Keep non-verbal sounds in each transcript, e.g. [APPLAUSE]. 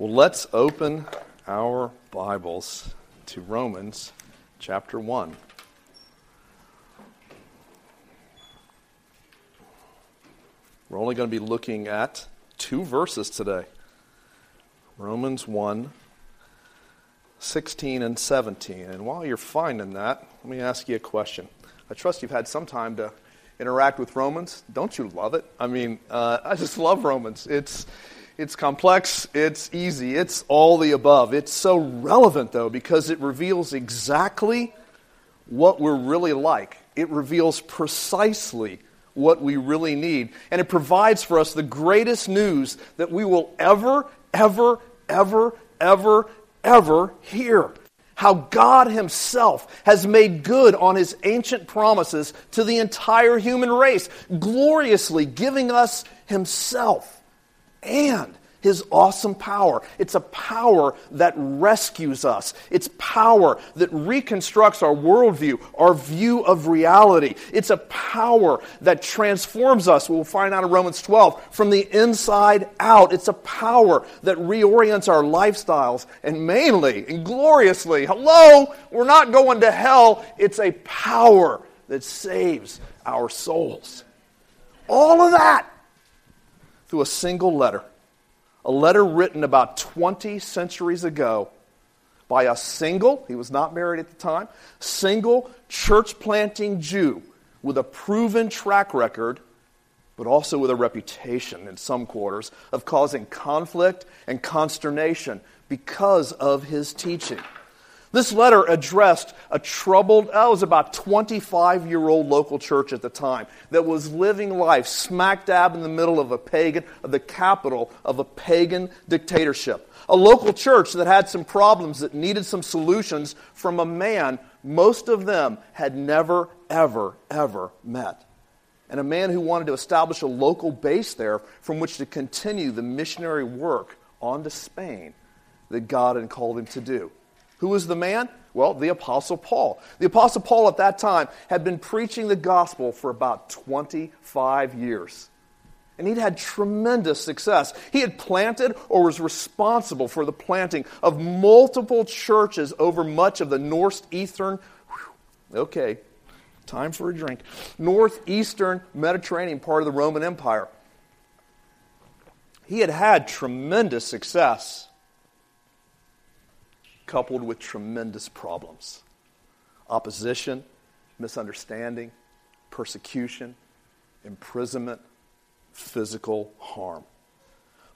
Well, let's open our Bibles to Romans chapter 1. We're only going to be looking at two verses today Romans 1 16 and 17. And while you're finding that, let me ask you a question. I trust you've had some time to interact with Romans. Don't you love it? I mean, uh, I just love Romans. It's it's complex, it's easy, it's all the above. It's so relevant, though, because it reveals exactly what we're really like. It reveals precisely what we really need. And it provides for us the greatest news that we will ever, ever, ever, ever, ever hear. How God Himself has made good on His ancient promises to the entire human race, gloriously giving us Himself and his awesome power. It's a power that rescues us. It's power that reconstructs our worldview, our view of reality. It's a power that transforms us, we'll find out in Romans 12, from the inside out. It's a power that reorients our lifestyles and mainly and gloriously, hello, we're not going to hell. It's a power that saves our souls. All of that through a single letter. A letter written about 20 centuries ago by a single, he was not married at the time, single church planting Jew with a proven track record, but also with a reputation in some quarters of causing conflict and consternation because of his teaching. This letter addressed a troubled, it was about 25 year old local church at the time that was living life smack dab in the middle of a pagan, of the capital of a pagan dictatorship. A local church that had some problems that needed some solutions from a man most of them had never, ever, ever met. And a man who wanted to establish a local base there from which to continue the missionary work on to Spain that God had called him to do. Who was the man? Well, the Apostle Paul. The Apostle Paul at that time had been preaching the gospel for about 25 years. And he'd had tremendous success. He had planted or was responsible for the planting of multiple churches over much of the northeastern, okay, time for a drink, northeastern Mediterranean part of the Roman Empire. He had had tremendous success coupled with tremendous problems opposition, misunderstanding, persecution, imprisonment, physical harm.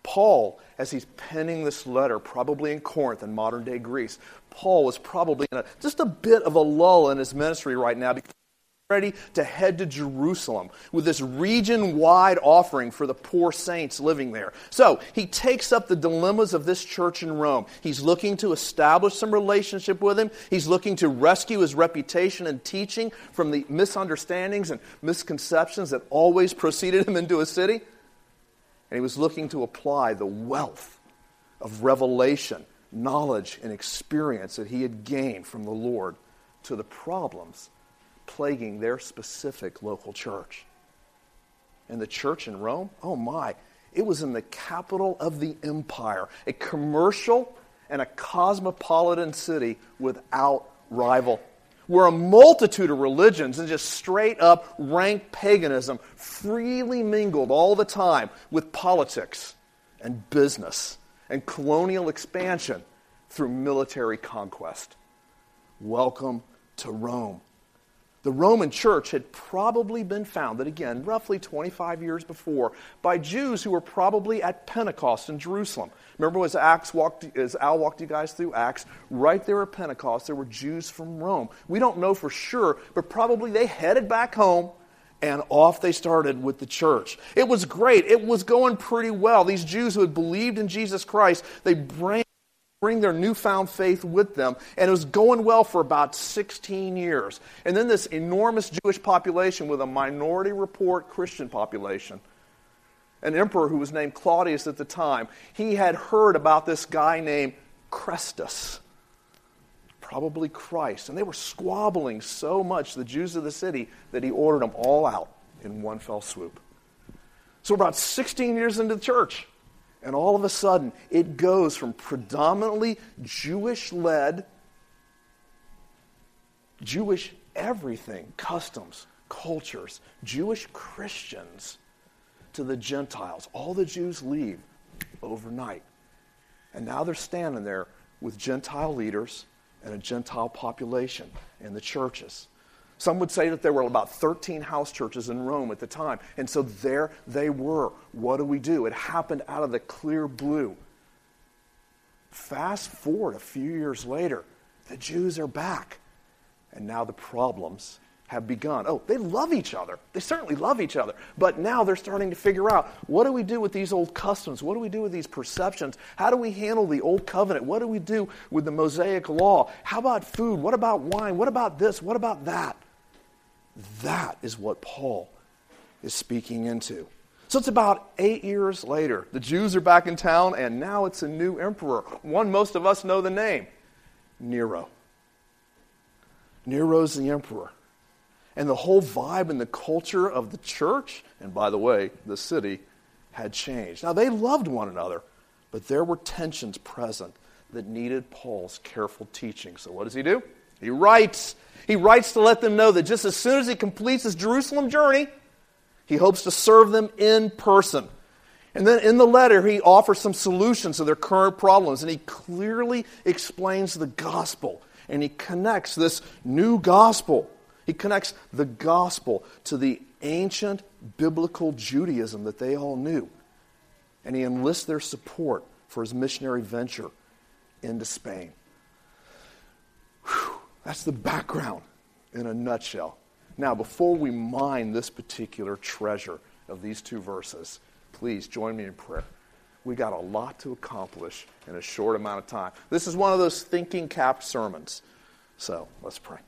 Paul, as he's penning this letter, probably in Corinth in modern day Greece, Paul was probably in a, just a bit of a lull in his ministry right now because ready to head to Jerusalem with this region wide offering for the poor saints living there. So he takes up the dilemmas of this church in Rome. He's looking to establish some relationship with him, he's looking to rescue his reputation and teaching from the misunderstandings and misconceptions that always preceded him into a city. And he was looking to apply the wealth of revelation, knowledge, and experience that he had gained from the Lord to the problems plaguing their specific local church. And the church in Rome, oh my, it was in the capital of the empire, a commercial and a cosmopolitan city without rival, where a multitude of religions and just straight up rank paganism freely mingled all the time with politics and business and colonial expansion through military conquest. Welcome to Rome the Roman church had probably been founded, again, roughly 25 years before, by Jews who were probably at Pentecost in Jerusalem. Remember as, Acts walked, as Al walked you guys through Acts, right there at Pentecost, there were Jews from Rome. We don't know for sure, but probably they headed back home and off they started with the church. It was great. It was going pretty well. These Jews who had believed in Jesus Christ, they bring bring their newfound faith with them. And it was going well for about 16 years. And then this enormous Jewish population with a minority report Christian population. An emperor who was named Claudius at the time, he had heard about this guy named Chrestus, probably Christ. And they were squabbling so much, the Jews of the city, that he ordered them all out in one fell swoop. So, about 16 years into the church, And all of a sudden, it goes from predominantly Jewish led, Jewish everything, customs, cultures, Jewish Christians, to the Gentiles. All the Jews leave overnight. And now they're standing there with Gentile leaders and a Gentile population in the churches. Some would say that there were about 13 house churches in Rome at the time. And so there they were. What do we do? It happened out of the clear blue. Fast forward a few years later, the Jews are back. And now the problems have begun. Oh, they love each other. They certainly love each other. But now they're starting to figure out what do we do with these old customs? What do we do with these perceptions? How do we handle the old covenant? What do we do with the Mosaic law? How about food? What about wine? What about this? What about that? That is what Paul is speaking into. So it's about eight years later. The Jews are back in town, and now it's a new emperor. One most of us know the name Nero. Nero's the emperor. And the whole vibe and the culture of the church, and by the way, the city, had changed. Now, they loved one another, but there were tensions present that needed Paul's careful teaching. So, what does he do? He writes. He writes to let them know that just as soon as he completes his Jerusalem journey, he hopes to serve them in person. And then in the letter, he offers some solutions to their current problems, and he clearly explains the gospel. And he connects this new gospel he connects the gospel to the ancient biblical Judaism that they all knew. And he enlists their support for his missionary venture into Spain. Whew, that's the background in a nutshell. Now, before we mine this particular treasure of these two verses, please join me in prayer. We got a lot to accomplish in a short amount of time. This is one of those thinking cap sermons. So let's pray.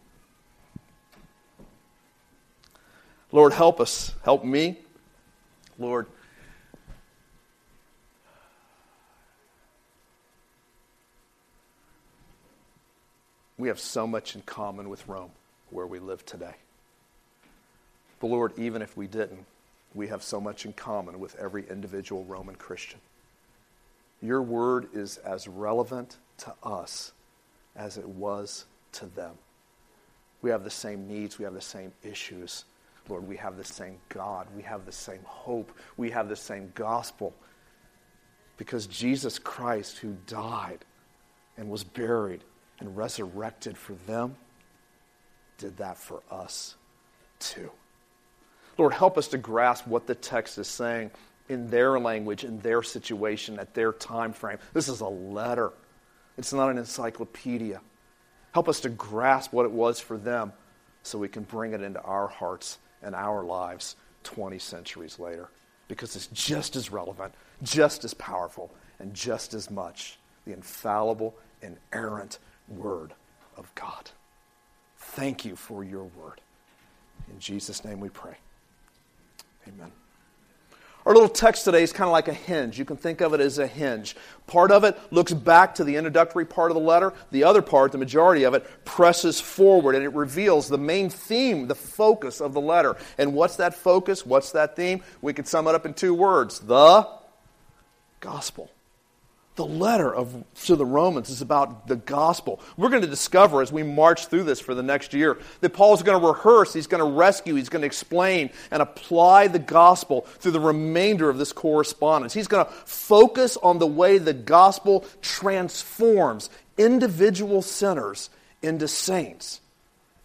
Lord, help us. Help me. Lord, we have so much in common with Rome where we live today. But Lord, even if we didn't, we have so much in common with every individual Roman Christian. Your word is as relevant to us as it was to them. We have the same needs, we have the same issues. Lord, we have the same God. We have the same hope. We have the same gospel. Because Jesus Christ, who died and was buried and resurrected for them, did that for us too. Lord, help us to grasp what the text is saying in their language, in their situation, at their time frame. This is a letter, it's not an encyclopedia. Help us to grasp what it was for them so we can bring it into our hearts and our lives 20 centuries later because it's just as relevant, just as powerful, and just as much the infallible, inerrant Word of God. Thank you for your Word. In Jesus' name we pray. Amen. Our little text today is kind of like a hinge. You can think of it as a hinge. Part of it looks back to the introductory part of the letter. The other part, the majority of it, presses forward and it reveals the main theme, the focus of the letter. And what's that focus? What's that theme? We could sum it up in two words the gospel the letter of, to the Romans is about the gospel. We're going to discover as we march through this for the next year that Paul's going to rehearse, he's going to rescue, he's going to explain and apply the gospel through the remainder of this correspondence. He's going to focus on the way the gospel transforms individual sinners into saints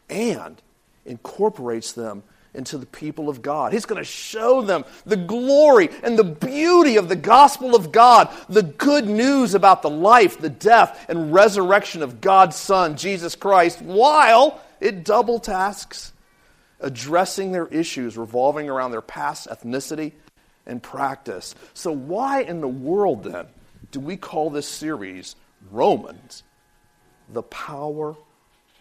and incorporates them into the people of God. He's going to show them the glory and the beauty of the gospel of God, the good news about the life, the death, and resurrection of God's Son, Jesus Christ, while it double tasks addressing their issues revolving around their past ethnicity and practice. So, why in the world then do we call this series Romans the power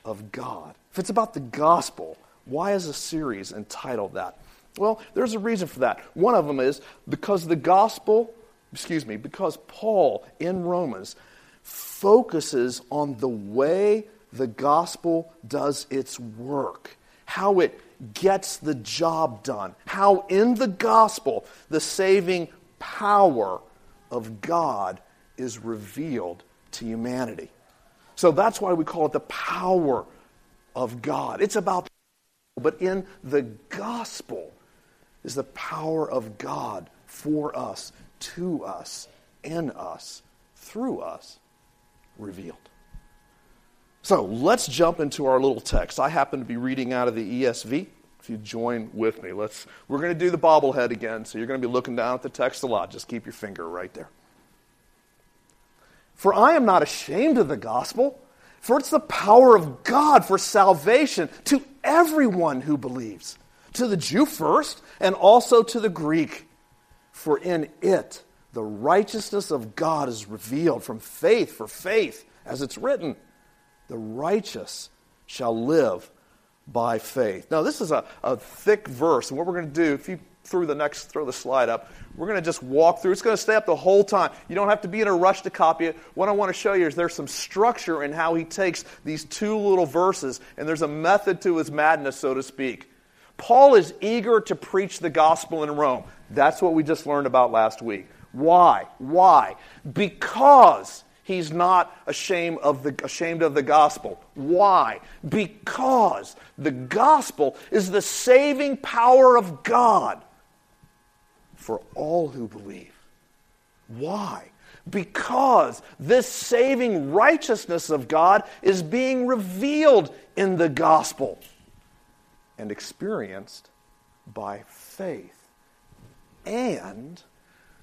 of God? If it's about the gospel, why is a series entitled that? Well, there's a reason for that. One of them is because the gospel, excuse me, because Paul in Romans focuses on the way the gospel does its work, how it gets the job done, how in the gospel the saving power of God is revealed to humanity. So that's why we call it the power of God. It's about, but in the gospel is the power of God for us, to us, in us, through us, revealed. So let's jump into our little text. I happen to be reading out of the ESV. If you join with me, let's. We're going to do the bobblehead again, so you're going to be looking down at the text a lot. Just keep your finger right there. For I am not ashamed of the gospel, for it's the power of God for salvation to everyone who believes, to the Jew first, and also to the Greek. For in it the righteousness of God is revealed from faith for faith, as it's written, the righteous shall live by faith. Now, this is a, a thick verse, and what we're going to do, if you through the next, throw the slide up. We're going to just walk through. It's going to stay up the whole time. You don't have to be in a rush to copy it. What I want to show you is there's some structure in how he takes these two little verses, and there's a method to his madness, so to speak. Paul is eager to preach the gospel in Rome. That's what we just learned about last week. Why? Why? Because he's not ashamed of the, ashamed of the gospel. Why? Because the gospel is the saving power of God for all who believe. Why? Because this saving righteousness of God is being revealed in the gospel and experienced by faith. And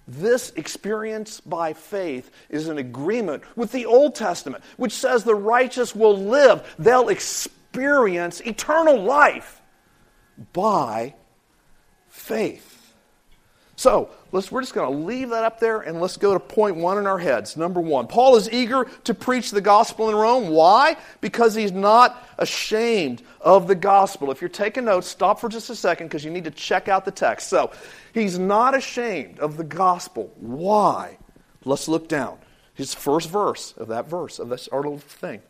this experience by faith is an agreement with the Old Testament, which says the righteous will live, they'll experience eternal life by faith. So we're just going to leave that up there and let's go to point one in our heads. Number one, Paul is eager to preach the gospel in Rome. Why? Because he's not ashamed of the gospel. If you're taking notes, stop for just a second because you need to check out the text. So he's not ashamed of the gospel. Why? Let's look down. His first verse of that verse, of this our little thing.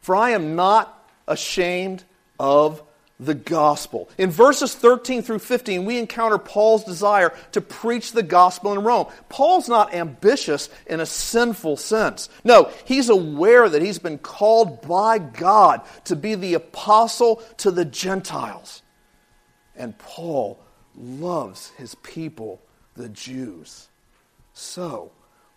For I am not ashamed of the gospel. In verses 13 through 15, we encounter Paul's desire to preach the gospel in Rome. Paul's not ambitious in a sinful sense. No, he's aware that he's been called by God to be the apostle to the Gentiles. And Paul loves his people, the Jews. So,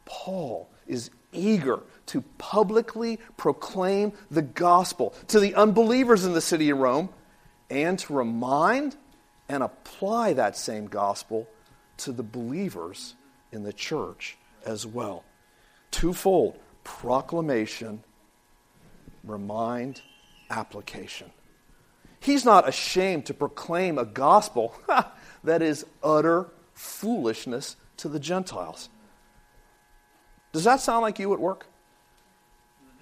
Paul is eager to publicly proclaim the gospel to the unbelievers in the city of Rome and to remind and apply that same gospel to the believers in the church as well. Twofold proclamation, remind, application. He's not ashamed to proclaim a gospel [LAUGHS] that is utter foolishness to the Gentiles. Does that sound like you at work?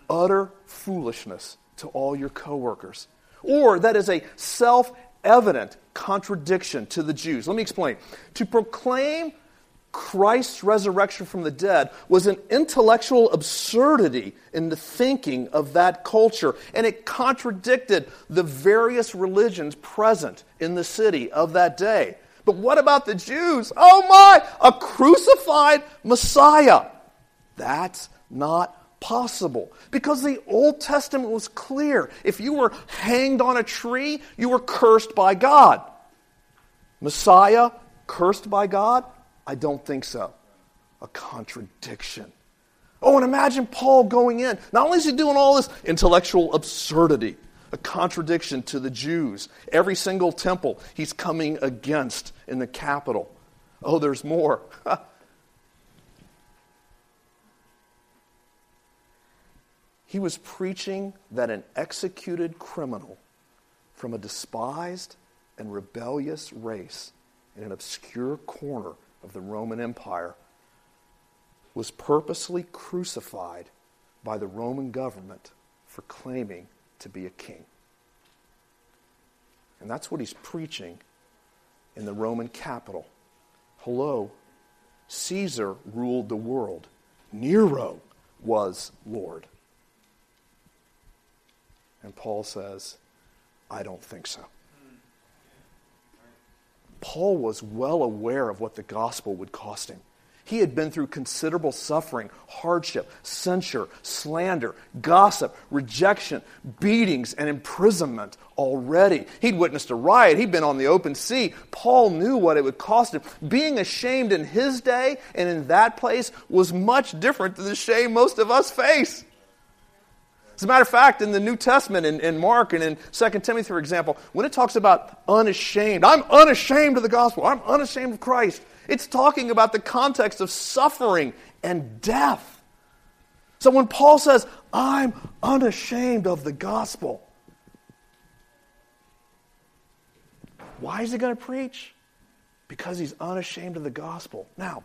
Utter foolishness to all your coworkers or that is a self evident contradiction to the Jews. Let me explain. To proclaim Christ's resurrection from the dead was an intellectual absurdity in the thinking of that culture, and it contradicted the various religions present in the city of that day. But what about the Jews? Oh my, a crucified Messiah. That's not possible because the Old Testament was clear. If you were hanged on a tree, you were cursed by God. Messiah, cursed by God? I don't think so. A contradiction. Oh, and imagine Paul going in. Not only is he doing all this intellectual absurdity, a contradiction to the Jews. Every single temple he's coming against in the capital. Oh, there's more. [LAUGHS] He was preaching that an executed criminal from a despised and rebellious race in an obscure corner of the Roman Empire was purposely crucified by the Roman government for claiming to be a king. And that's what he's preaching in the Roman capital. Hello, Caesar ruled the world, Nero was Lord. And Paul says, I don't think so. Paul was well aware of what the gospel would cost him. He had been through considerable suffering, hardship, censure, slander, gossip, rejection, beatings, and imprisonment already. He'd witnessed a riot. He'd been on the open sea. Paul knew what it would cost him. Being ashamed in his day and in that place was much different than the shame most of us face. As a matter of fact, in the New Testament, in, in Mark and in 2 Timothy, for example, when it talks about unashamed, I'm unashamed of the gospel, I'm unashamed of Christ, it's talking about the context of suffering and death. So when Paul says, I'm unashamed of the gospel, why is he going to preach? Because he's unashamed of the gospel. Now,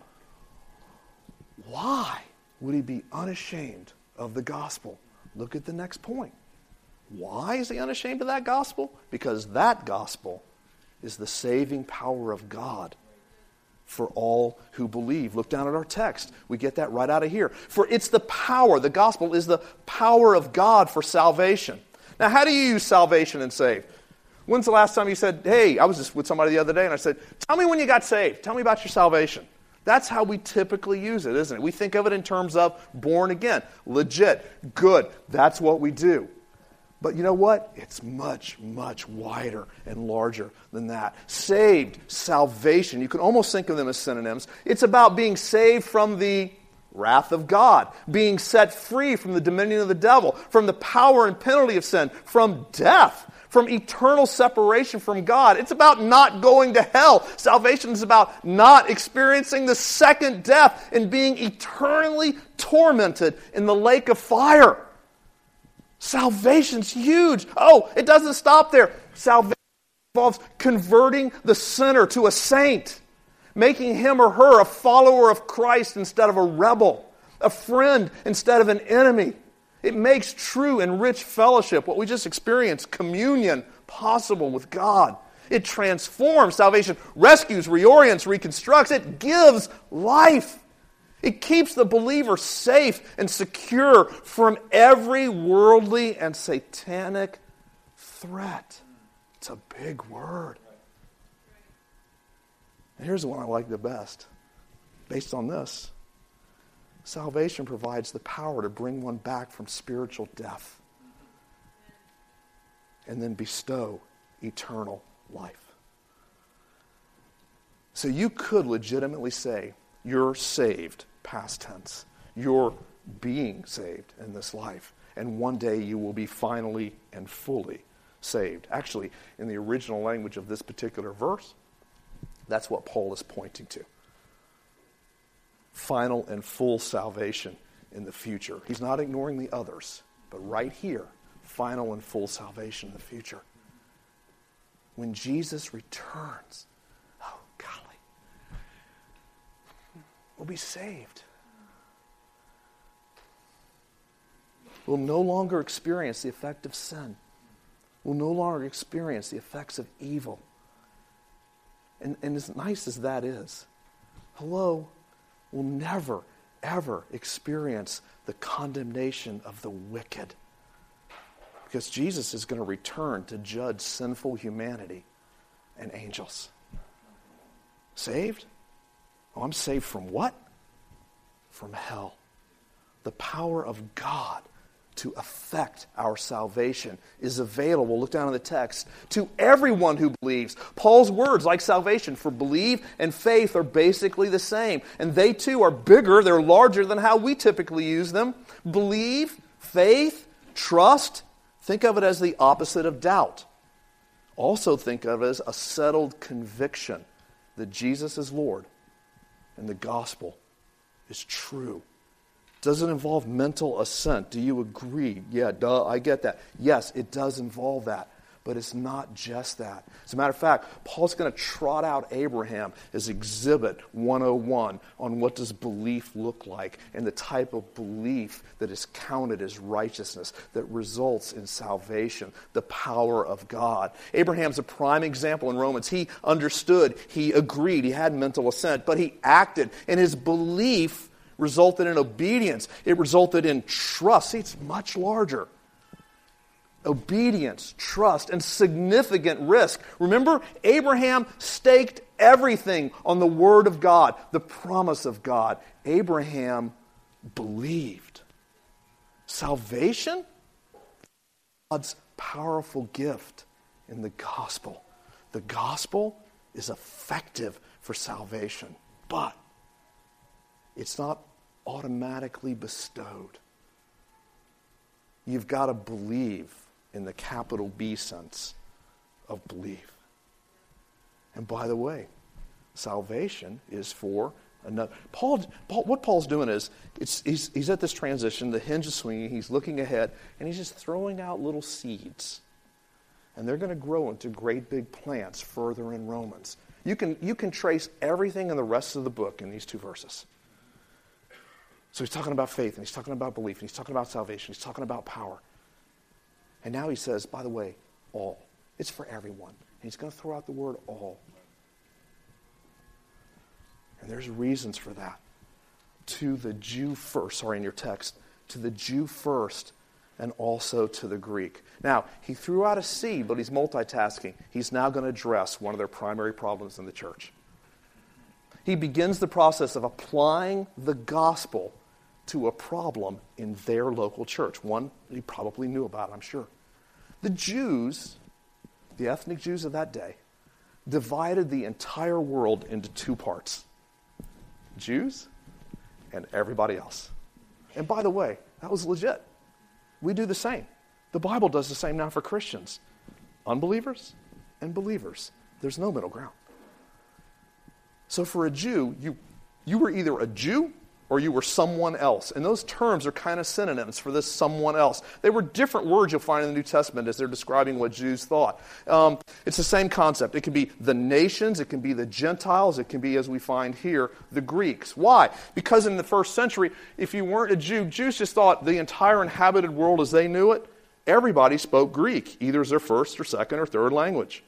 why would he be unashamed of the gospel? Look at the next point. Why is he unashamed of that gospel? Because that gospel is the saving power of God for all who believe. Look down at our text. We get that right out of here. For it's the power, the gospel is the power of God for salvation. Now, how do you use salvation and save? When's the last time you said, Hey, I was just with somebody the other day and I said, Tell me when you got saved. Tell me about your salvation. That's how we typically use it, isn't it? We think of it in terms of born again, legit, good. That's what we do. But you know what? It's much, much wider and larger than that. Saved, salvation, you can almost think of them as synonyms. It's about being saved from the wrath of God, being set free from the dominion of the devil, from the power and penalty of sin, from death from eternal separation from God. It's about not going to hell. Salvation is about not experiencing the second death and being eternally tormented in the lake of fire. Salvation's huge. Oh, it doesn't stop there. Salvation involves converting the sinner to a saint, making him or her a follower of Christ instead of a rebel, a friend instead of an enemy it makes true and rich fellowship, what we just experienced, communion, possible with God. It transforms. Salvation rescues, reorients, reconstructs. It gives life. It keeps the believer safe and secure from every worldly and satanic threat. It's a big word. Here's the one I like the best. Based on this, Salvation provides the power to bring one back from spiritual death and then bestow eternal life. So you could legitimately say, You're saved, past tense. You're being saved in this life. And one day you will be finally and fully saved. Actually, in the original language of this particular verse, that's what Paul is pointing to final and full salvation in the future. He's not ignoring the others, but right here, final and full salvation in the future. When Jesus returns, oh, golly, we'll be saved. We'll no longer experience the effect of sin. We'll no longer experience the effects of evil. And, and as nice as that is, hello, will never, ever experience the condemnation of the wicked. Because Jesus is going to return to judge sinful humanity and angels. Saved? Oh, I'm saved from what? From hell. The power of God to affect our salvation is available. Look down in the text. To everyone who believes. Paul's words, like salvation, for believe and faith are basically the same. And they too are bigger, they're larger than how we typically use them. Believe, faith, trust. Think of it as the opposite of doubt. Also, think of it as a settled conviction that Jesus is Lord and the gospel is true. Does it involve mental assent? Do you agree? Yeah, duh, I get that. Yes, it does involve that. But it's not just that. As a matter of fact, Paul's going to trot out Abraham as exhibit 101 on what does belief look like and the type of belief that is counted as righteousness that results in salvation, the power of God. Abraham's a prime example in Romans. He understood, he agreed, he had mental assent, but he acted, and his belief resulted in obedience. It resulted in trust. See, it's much larger. Obedience, trust, and significant risk. Remember, Abraham staked everything on the Word of God, the promise of God. Abraham believed. Salvation? God's powerful gift in the gospel. The gospel is effective for salvation, but it's not automatically bestowed. You've got to believe in the capital B sense of belief. And by the way, salvation is for another. Paul, Paul what Paul's doing is he's, he's at this transition, the hinge is swinging, he's looking ahead, and he's just throwing out little seeds. And they're going to grow into great big plants further in Romans. You can, you can trace everything in the rest of the book in these two verses. So he's talking about faith, and he's talking about belief, and he's talking about salvation, he's talking about power. And now he says, by the way, all. It's for everyone. And he's going to throw out the word all. And there's reasons for that. To the Jew first, sorry, in your text, to the Jew first, and also to the Greek. Now, he threw out a C, but he's multitasking. He's now going to address one of their primary problems in the church. He begins the process of applying the gospel to a problem in their local church, one he probably knew about, I'm sure. The Jews, the ethnic Jews of that day, divided the entire world into two parts Jews and everybody else. And by the way, that was legit. We do the same. The Bible does the same now for Christians unbelievers and believers. There's no middle ground. So for a Jew, you, you were either a Jew or you were someone else. And those terms are kind of synonyms for this someone else. They were different words you'll find in the New Testament as they're describing what Jews thought. Um, it's the same concept. It can be the nations, it can be the Gentiles, it can be, as we find here, the Greeks. Why? Because in the first century, if you weren't a Jew, Jews just thought the entire inhabited world as they knew it, everybody spoke Greek, either as their first or second or third language.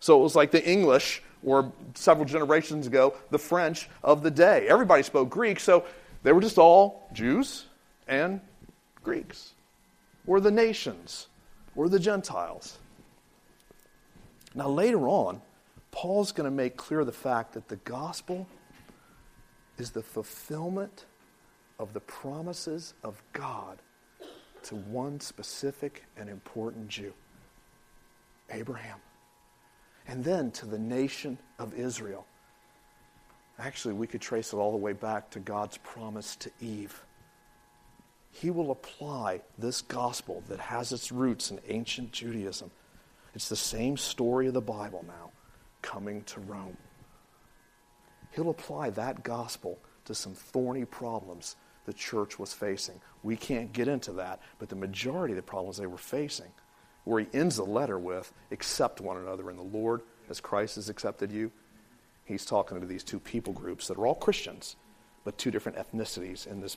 So it was like the English or several generations ago, the French of the day. Everybody spoke Greek, so they were just all Jews and Greeks, or the nations, or the Gentiles. Now, later on, Paul's going to make clear the fact that the gospel is the fulfillment of the promises of God to one specific and important Jew Abraham and then to the nation of Israel. Actually, we could trace it all the way back to God's promise to Eve. He will apply this gospel that has its roots in ancient Judaism. It's the same story of the Bible now, coming to Rome. He'll apply that gospel to some thorny problems the church was facing. We can't get into that, but the majority of the problems they were facing where he ends the letter with, accept one another in the Lord as Christ has accepted you. He's talking to these two people groups that are all Christians, but two different ethnicities in this,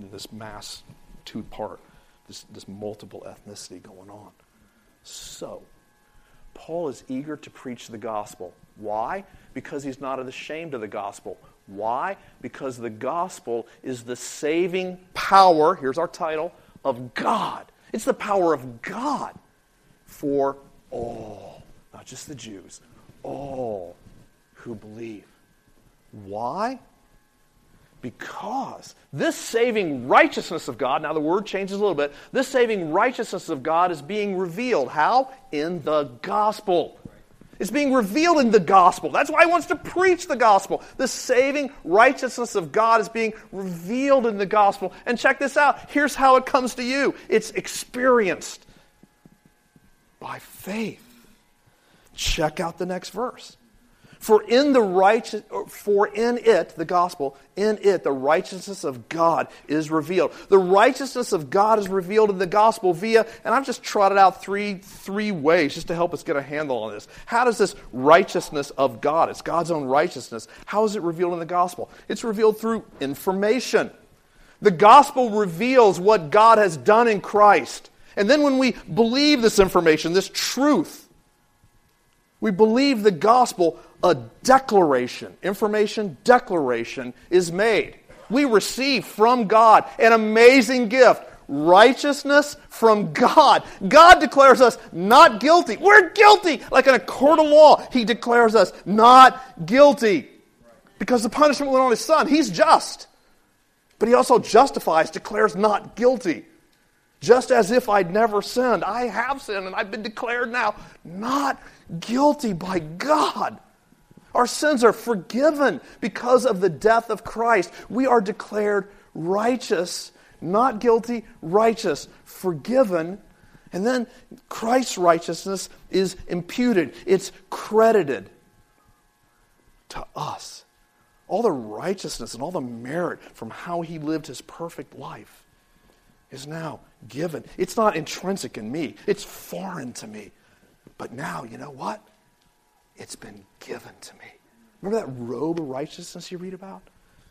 in this mass two part, this, this multiple ethnicity going on. So, Paul is eager to preach the gospel. Why? Because he's not ashamed of the gospel. Why? Because the gospel is the saving power, here's our title, of God. It's the power of God for all, not just the Jews, all who believe. Why? Because this saving righteousness of God, now the word changes a little bit, this saving righteousness of God is being revealed. How? In the gospel. It's being revealed in the gospel. That's why he wants to preach the gospel. The saving righteousness of God is being revealed in the gospel. And check this out. Here's how it comes to you it's experienced by faith. Check out the next verse. For in the righteous, for in it, the gospel, in it, the righteousness of God is revealed. The righteousness of God is revealed in the gospel via, and I've just trotted out three, three ways just to help us get a handle on this. How does this righteousness of God, it's God's own righteousness, how is it revealed in the gospel? It's revealed through information. The gospel reveals what God has done in Christ. And then when we believe this information, this truth, we believe the gospel, a declaration, information declaration is made. We receive from God an amazing gift, righteousness from God. God declares us not guilty. We're guilty. Like in a court of law, He declares us not guilty because the punishment went on His Son. He's just. But He also justifies, declares not guilty. Just as if I'd never sinned. I have sinned and I've been declared now not guilty by God. Our sins are forgiven because of the death of Christ. We are declared righteous, not guilty, righteous, forgiven. And then Christ's righteousness is imputed, it's credited to us. All the righteousness and all the merit from how he lived his perfect life is now given. It's not intrinsic in me, it's foreign to me. But now, you know what? It's been given to me. Remember that robe of righteousness you read about?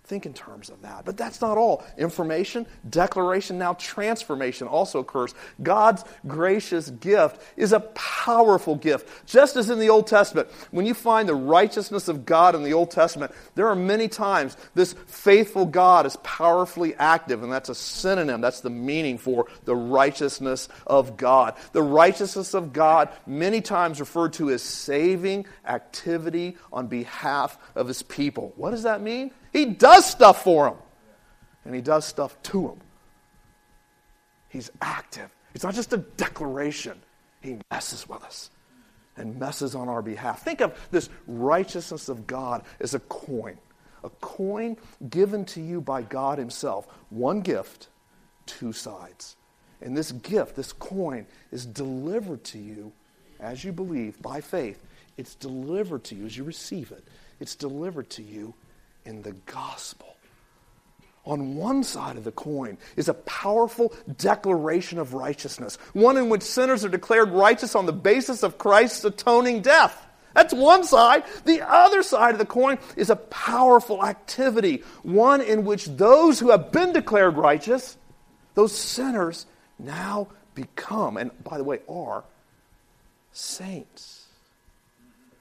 Think in terms of that. But that's not all. Information, declaration, now transformation also occurs. God's gracious gift is a powerful gift. Just as in the Old Testament, when you find the righteousness of God in the Old Testament, there are many times this faithful God is powerfully active, and that's a synonym. That's the meaning for the righteousness of God. The righteousness of God, many times referred to as saving activity on behalf of his people. What does that mean? He does stuff for them, and He does stuff to them. He's active. It's not just a declaration, He messes with us and messes on our behalf. Think of this righteousness of God as a coin, a coin given to you by God Himself. One gift, two sides. And this gift, this coin, is delivered to you as you believe by faith. It's delivered to you as you receive it. It's delivered to you in the gospel. On one side of the coin is a powerful declaration of righteousness, one in which sinners are declared righteous on the basis of Christ's atoning death. That's one side. The other side of the coin is a powerful activity, one in which those who have been declared righteous, those sinners, now become, and by the way, are saints.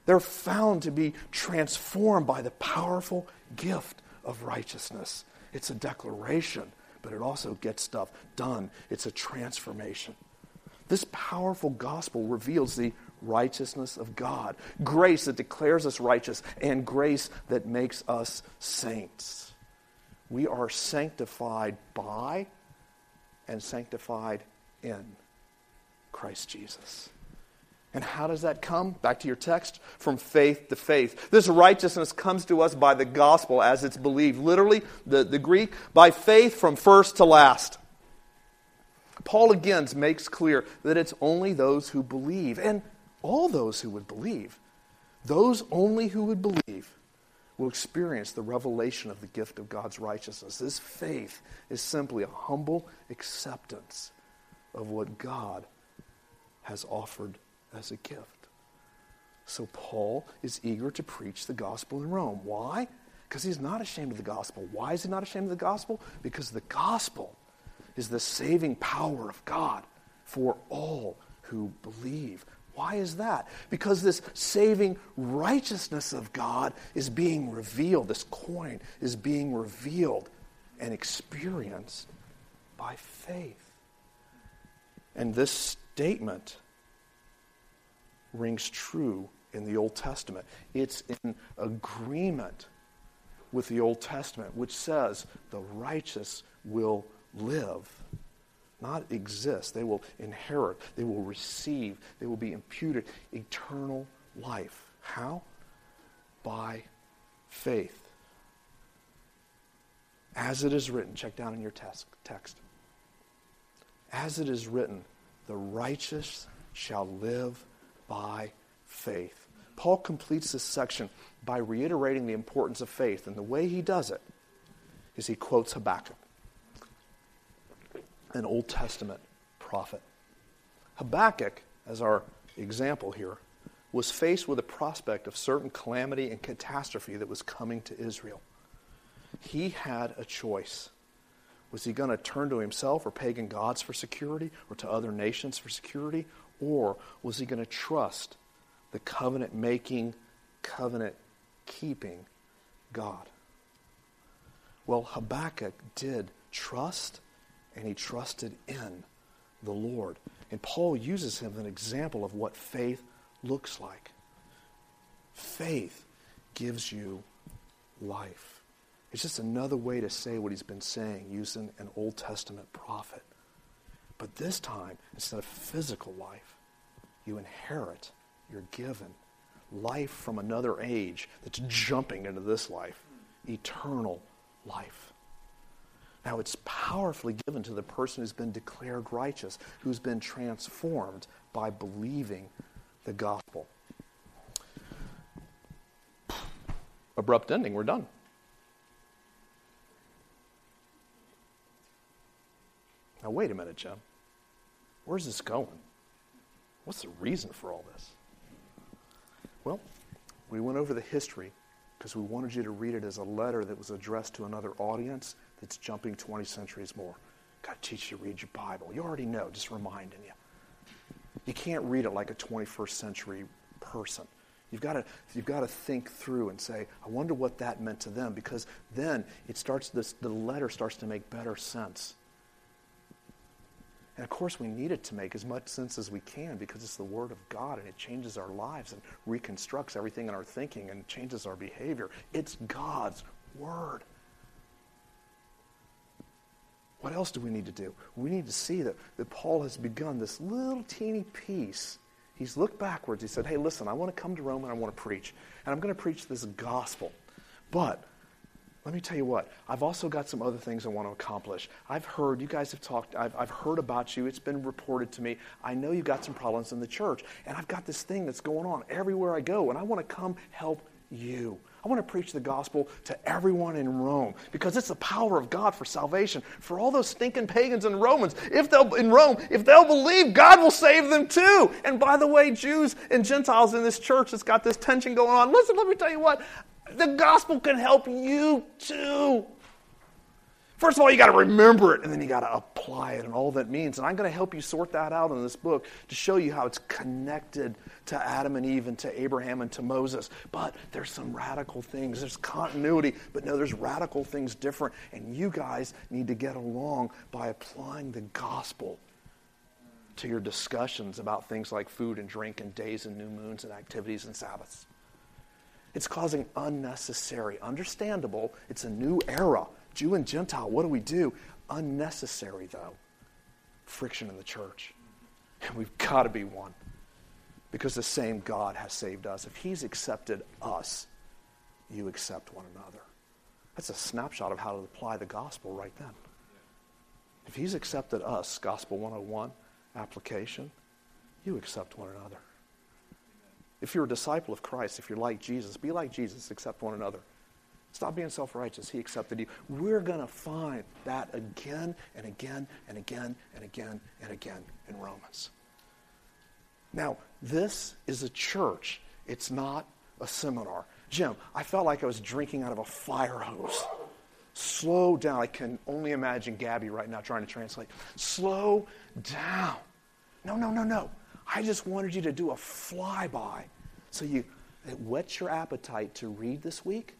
They're found to be transformed by the powerful gift of righteousness. It's a declaration, but it also gets stuff done. It's a transformation. This powerful gospel reveals the righteousness of God, grace that declares us righteous, and grace that makes us saints. We are sanctified by and sanctified in Christ Jesus. And how does that come? Back to your text from faith to faith. This righteousness comes to us by the gospel as it's believed. Literally, the, the Greek, by faith from first to last. Paul again makes clear that it's only those who believe, and all those who would believe, those only who would believe, will experience the revelation of the gift of God's righteousness. This faith is simply a humble acceptance of what God has offered as a gift. So Paul is eager to preach the gospel in Rome. Why? Because he's not ashamed of the gospel. Why is he not ashamed of the gospel? Because the gospel is the saving power of God for all who believe. Why is that? Because this saving righteousness of God is being revealed. This coin is being revealed and experienced by faith. And this statement rings true in the Old Testament. It's in agreement with the Old Testament, which says the righteous will live, not exist. They will inherit, they will receive, they will be imputed eternal life. How? By faith. As it is written, check down in your text. As it is written, the righteous shall live by faith. Paul completes this section by reiterating the importance of faith, and the way he does it is he quotes Habakkuk, an Old Testament prophet. Habakkuk, as our example here, was faced with a prospect of certain calamity and catastrophe that was coming to Israel. He had a choice. Was he going to turn to himself or pagan gods for security or to other nations for security? Or was he going to trust the covenant making, covenant keeping God? Well, Habakkuk did trust and he trusted in the Lord. And Paul uses him as an example of what faith looks like. Faith gives you life. It's just another way to say what he's been saying using an Old Testament prophet. But this time, instead of physical life, you inherit, you're given life from another age that's jumping into this life, eternal life. Now, it's powerfully given to the person who's been declared righteous, who's been transformed by believing the gospel. Abrupt ending, we're done. Now, wait a minute, Jim. Where's this going? What's the reason for all this? Well, we went over the history because we wanted you to read it as a letter that was addressed to another audience that's jumping 20 centuries more. God teach you to read your Bible. You already know, just reminding you. You can't read it like a 21st century person. You've got, to, you've got to think through and say, I wonder what that meant to them, because then it starts this, the letter starts to make better sense. And of course, we need it to make as much sense as we can because it's the Word of God and it changes our lives and reconstructs everything in our thinking and changes our behavior. It's God's Word. What else do we need to do? We need to see that, that Paul has begun this little teeny piece. He's looked backwards. He said, Hey, listen, I want to come to Rome and I want to preach. And I'm going to preach this gospel. But let me tell you what, I've also got some other things I want to accomplish. I've heard, you guys have talked, I've, I've heard about you. It's been reported to me. I know you've got some problems in the church. And I've got this thing that's going on everywhere I go. And I want to come help you. I want to preach the gospel to everyone in Rome because it's the power of God for salvation. For all those stinking pagans and Romans, if they'll in Rome, if they'll believe, God will save them too. And by the way, Jews and Gentiles in this church that's got this tension going on. Listen, let me tell you what. The gospel can help you too. First of all, you got to remember it, and then you got to apply it and all that means. And I'm going to help you sort that out in this book to show you how it's connected to Adam and Eve and to Abraham and to Moses. But there's some radical things. There's continuity, but no, there's radical things different. And you guys need to get along by applying the gospel to your discussions about things like food and drink and days and new moons and activities and Sabbaths. It's causing unnecessary, understandable, it's a new era. Jew and Gentile, what do we do? Unnecessary, though, friction in the church. And we've got to be one because the same God has saved us. If He's accepted us, you accept one another. That's a snapshot of how to apply the gospel right then. If He's accepted us, Gospel 101 application, you accept one another. If you're a disciple of Christ, if you're like Jesus, be like Jesus, accept one another. Stop being self righteous. He accepted you. We're going to find that again and again and again and again and again in Romans. Now, this is a church, it's not a seminar. Jim, I felt like I was drinking out of a fire hose. Slow down. I can only imagine Gabby right now trying to translate. Slow down. No, no, no, no. I just wanted you to do a flyby so you it whets your appetite to read this week.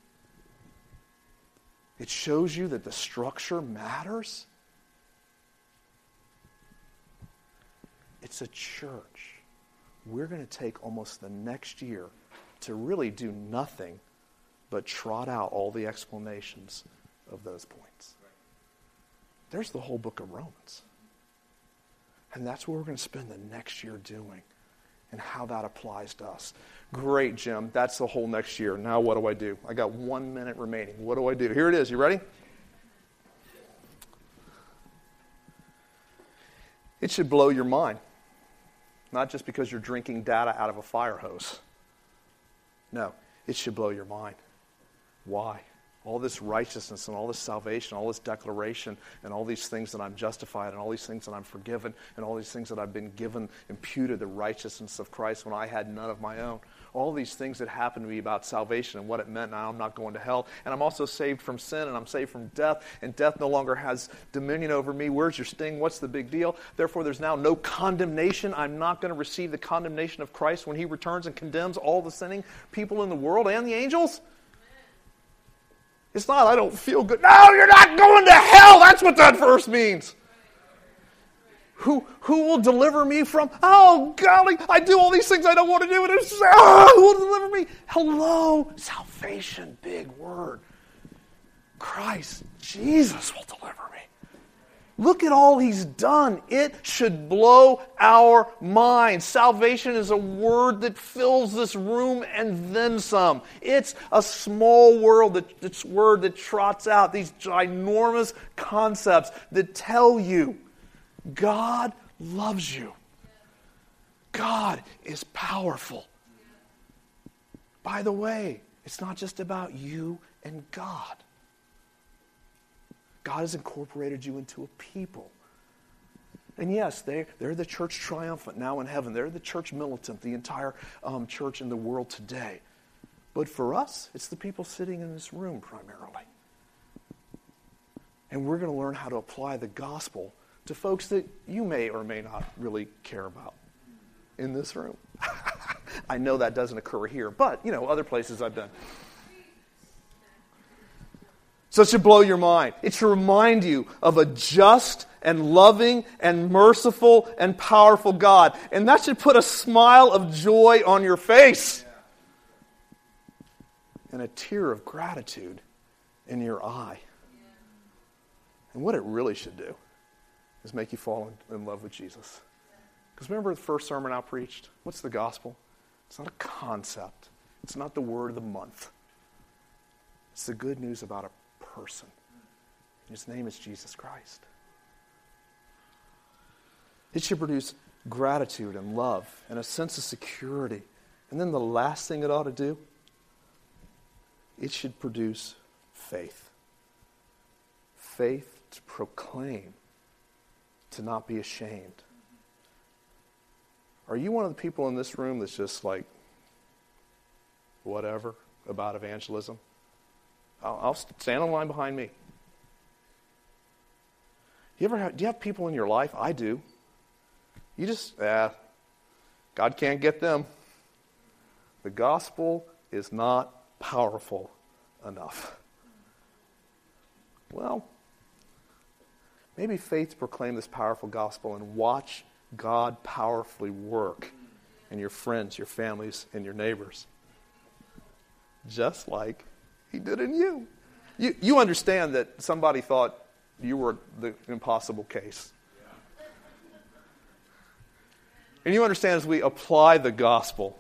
It shows you that the structure matters. It's a church. We're going to take almost the next year to really do nothing but trot out all the explanations of those points. There's the whole book of Romans. And that's what we're going to spend the next year doing and how that applies to us. Great, Jim. That's the whole next year. Now, what do I do? I got one minute remaining. What do I do? Here it is. You ready? It should blow your mind. Not just because you're drinking data out of a fire hose. No, it should blow your mind. Why? All this righteousness and all this salvation, all this declaration, and all these things that I'm justified, and all these things that I'm forgiven, and all these things that I've been given, imputed the righteousness of Christ when I had none of my own. All these things that happened to me about salvation and what it meant, now I'm not going to hell. And I'm also saved from sin, and I'm saved from death, and death no longer has dominion over me. Where's your sting? What's the big deal? Therefore, there's now no condemnation. I'm not going to receive the condemnation of Christ when he returns and condemns all the sinning people in the world and the angels. It's not, I don't feel good. No, you're not going to hell. That's what that verse means. Who, who will deliver me from? Oh, golly, I do all these things I don't want to do, and it's, oh, who will deliver me? Hello, salvation, big word. Christ, Jesus will deliver me. Look at all he's done. It should blow our minds. Salvation is a word that fills this room and then some. It's a small world that, this word that trots out these ginormous concepts that tell you God loves you. God is powerful. By the way, it's not just about you and God. God has incorporated you into a people. And yes, they, they're the church triumphant now in heaven. They're the church militant, the entire um, church in the world today. But for us, it's the people sitting in this room primarily. And we're going to learn how to apply the gospel to folks that you may or may not really care about in this room. [LAUGHS] I know that doesn't occur here, but, you know, other places I've been. So it should blow your mind. It should remind you of a just and loving and merciful and powerful God. And that should put a smile of joy on your face and a tear of gratitude in your eye. And what it really should do is make you fall in, love with Jesus. Because remember the first sermon I preached? What's the gospel? It's not a concept, it's not the word of the month. It's the good news about a person. His name is Jesus Christ. It should produce gratitude and love and a sense of security. And then the last thing it ought to do, it should produce faith. Faith to proclaim, to not be ashamed. Are you one of the people in this room that's just like, whatever about evangelism? I'll, I'll stand in line behind me. You ever have, do you have people in your life? I do. You just, ah, God can't get them. The gospel is not powerful enough. Well, maybe faith proclaim this powerful gospel and watch God powerfully work in your friends, your families, and your neighbors. Just like he did in you. You, you understand that somebody thought you were the impossible case. And you understand as we apply the gospel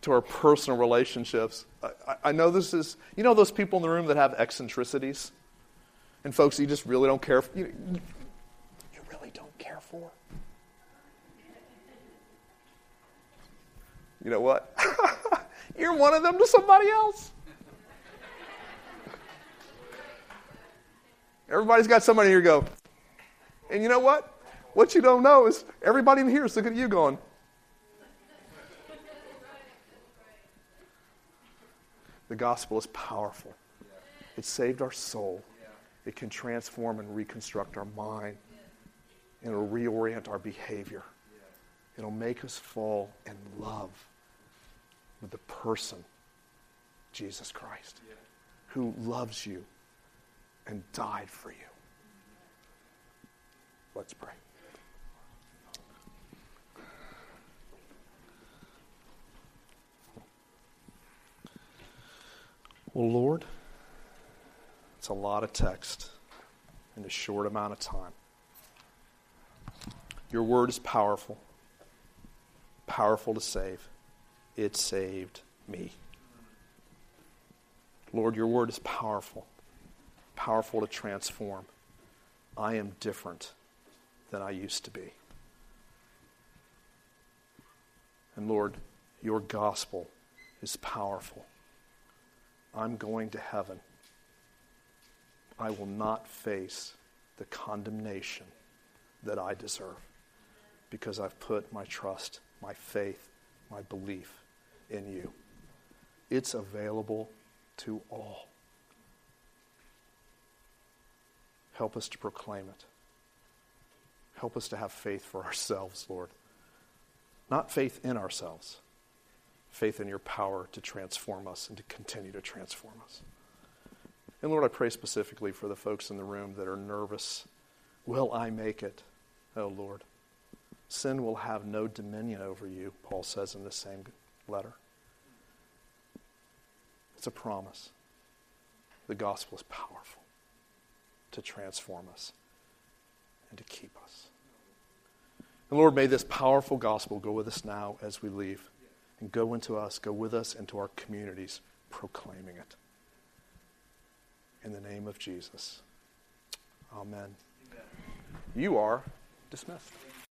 to our personal relationships, I, I, know this is, you know, those people in the room that have eccentricities and folks you just really don't care for, you, you really don't care for. You know what? [LAUGHS] You're one of them to somebody else. Everybody's got somebody here go. And you know what? What you don't know is everybody in here is looking at you going, The gospel is powerful. It saved our soul. It can transform and reconstruct our mind. And it'll reorient our behavior. It'll make us fall in love with the person, Jesus Christ, who loves you and died for you. Let's pray. Well, Lord, it's a lot of text in a short amount of time. Your word is powerful, powerful to save. It saved me. Lord, your word is powerful powerful to transform. I am different than I used to be. And Lord, your gospel is powerful. I'm going to heaven. I will not face the condemnation that I deserve because I've put my trust, my faith, my belief in you. It's available to all. Help us to proclaim it. Help us to have faith for [LAUGHS] ourselves, Lord. Not faith in ourselves, faith in your power to transform us and to continue to transform us. And Lord, I pray specifically for the folks in the room that are nervous. Will I make it? Oh, Lord. Sin will have no dominion over you, Paul says in the same letter. It's a promise. The gospel is powerful to transform us and to keep us. And Lord, may this powerful gospel go with us now as we leave and go into us, go with us into our communities, proclaiming it. In the name of Jesus. Amen. Amen. You are dismissed.